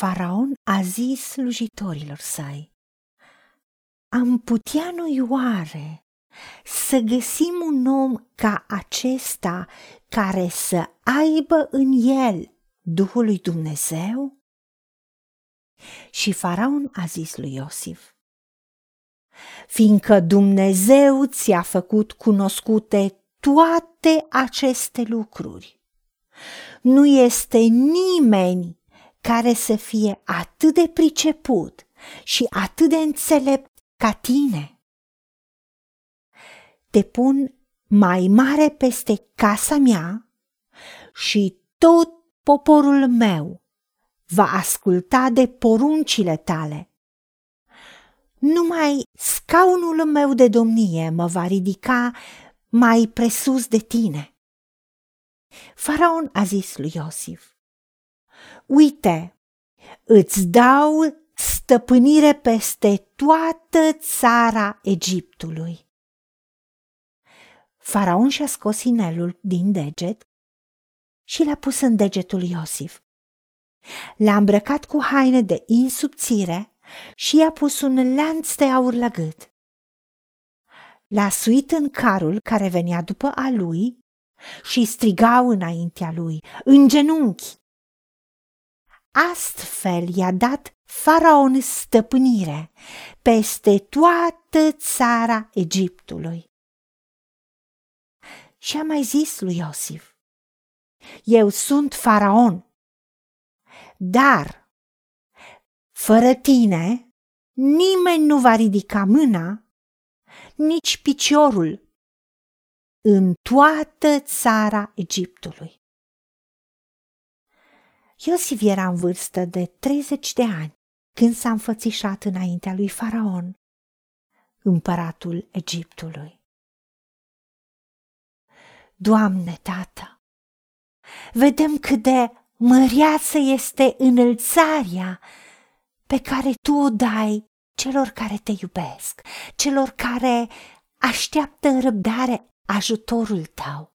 Faraon a zis slujitorilor săi, Am putea noi oare să găsim un om ca acesta care să aibă în el Duhul lui Dumnezeu? Și faraon a zis lui Iosif, fiindcă Dumnezeu ți-a făcut cunoscute toate aceste lucruri, nu este nimeni care să fie atât de priceput și atât de înțelept ca tine. Te pun mai mare peste casa mea și tot poporul meu va asculta de poruncile tale. Numai scaunul meu de domnie mă va ridica mai presus de tine. Faraon a zis lui Iosif, Uite, îți dau stăpânire peste toată țara Egiptului. Faraon și-a scos inelul din deget și l-a pus în degetul Iosif. L-a îmbrăcat cu haine de insubțire și i-a pus un lanț de aur la gât. L-a suit în carul care venea după a lui și strigau înaintea lui, în genunchi. Astfel i-a dat faraon stăpânire peste toată țara Egiptului. Și a mai zis lui Iosif, Eu sunt faraon, dar fără tine nimeni nu va ridica mâna, nici piciorul în toată țara Egiptului. Iosif era în vârstă de 30 de ani când s-a înfățișat înaintea lui Faraon, împăratul Egiptului. Doamne, Tată, vedem cât de măreață este înălțarea pe care Tu o dai celor care te iubesc, celor care așteaptă în răbdare ajutorul Tău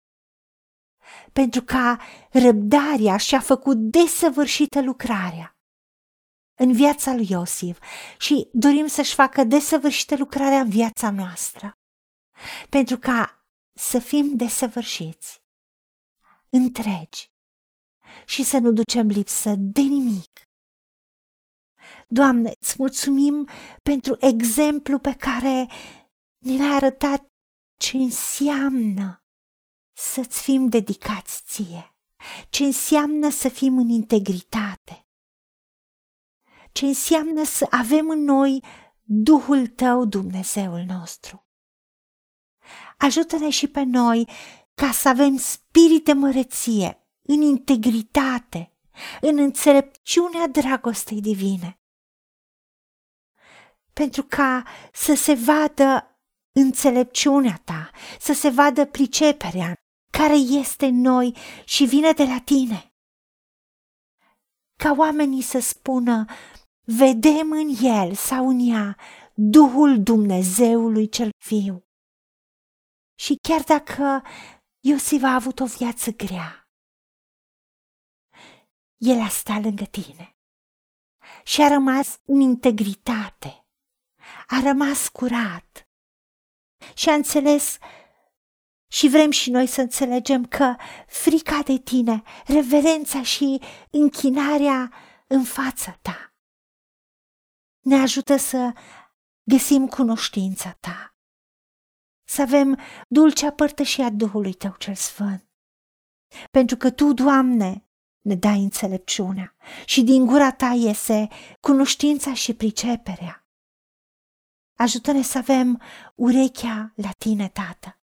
pentru ca răbdarea și-a făcut desăvârșită lucrarea. În viața lui Iosif. Și dorim să-și facă desăvârșită lucrarea în viața noastră, pentru ca să fim desăvârșiți, întregi. Și să nu ducem lipsă de nimic. Doamne, îți mulțumim pentru exemplu pe care ni l-ai arătat ce înseamnă să-ți fim dedicați ție, ce înseamnă să fim în integritate, ce înseamnă să avem în noi Duhul Tău, Dumnezeul nostru. Ajută-ne și pe noi ca să avem spirit de măreție, în integritate, în înțelepciunea dragostei divine. Pentru ca să se vadă înțelepciunea ta, să se vadă priceperea care este în noi și vine de la tine. Ca oamenii să spună, vedem în el sau în ea Duhul Dumnezeului cel viu. Și chiar dacă Iosif a avut o viață grea, el a stat lângă tine și a rămas în integritate, a rămas curat și a înțeles și vrem și noi să înțelegem că frica de tine, reverența și închinarea în fața ta ne ajută să găsim cunoștința ta, să avem dulcea părtășia Duhului Tău cel Sfânt. Pentru că Tu, Doamne, ne dai înțelepciunea și din gura Ta iese cunoștința și priceperea. Ajută-ne să avem urechea la Tine, Tată,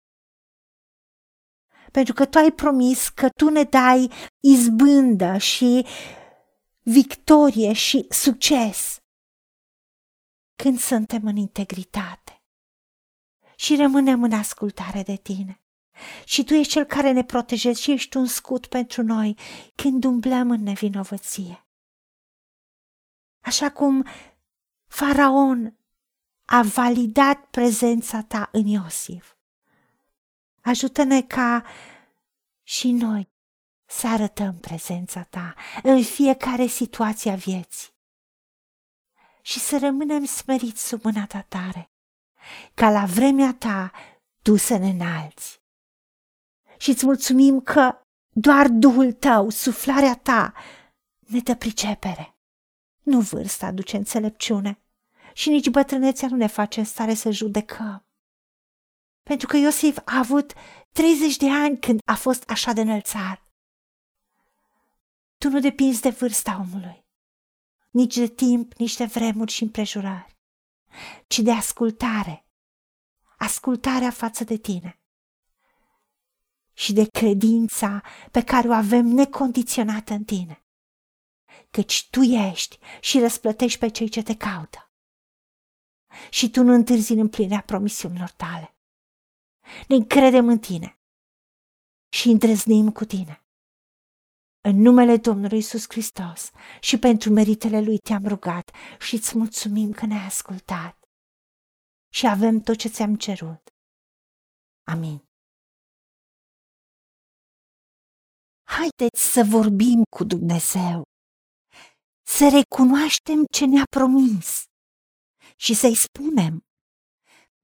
pentru că tu ai promis că tu ne dai izbândă și victorie și succes când suntem în integritate și rămânem în ascultare de tine. Și tu ești cel care ne protejezi și ești un scut pentru noi când umblăm în nevinovăție. Așa cum faraon a validat prezența ta în Iosif. Ajută-ne ca și noi să arătăm prezența ta în fiecare situație a vieții și să rămânem smeriți sub mâna ta tare, ca la vremea ta tu să ne înalți. Și îți mulțumim că doar Duhul tău, suflarea ta, ne dă pricepere. Nu vârsta aduce înțelepciune și nici bătrânețea nu ne face în stare să judecăm. Pentru că Iosif a avut 30 de ani când a fost așa de înălțat. Tu nu depinzi de vârsta omului, nici de timp, nici de vremuri și împrejurări, ci de ascultare, ascultarea față de tine și de credința pe care o avem necondiționată în tine, căci tu ești și răsplătești pe cei ce te caută. Și tu nu întârzi în împlinirea promisiunilor tale. Ne încredem în tine și îndrăznim cu tine. În numele Domnului Isus Hristos și pentru meritele Lui te-am rugat și îți mulțumim că ne-ai ascultat și avem tot ce ți-am cerut. Amin. Haideți să vorbim cu Dumnezeu, să recunoaștem ce ne-a promis și să-i spunem.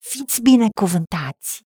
Fiți binecuvântați!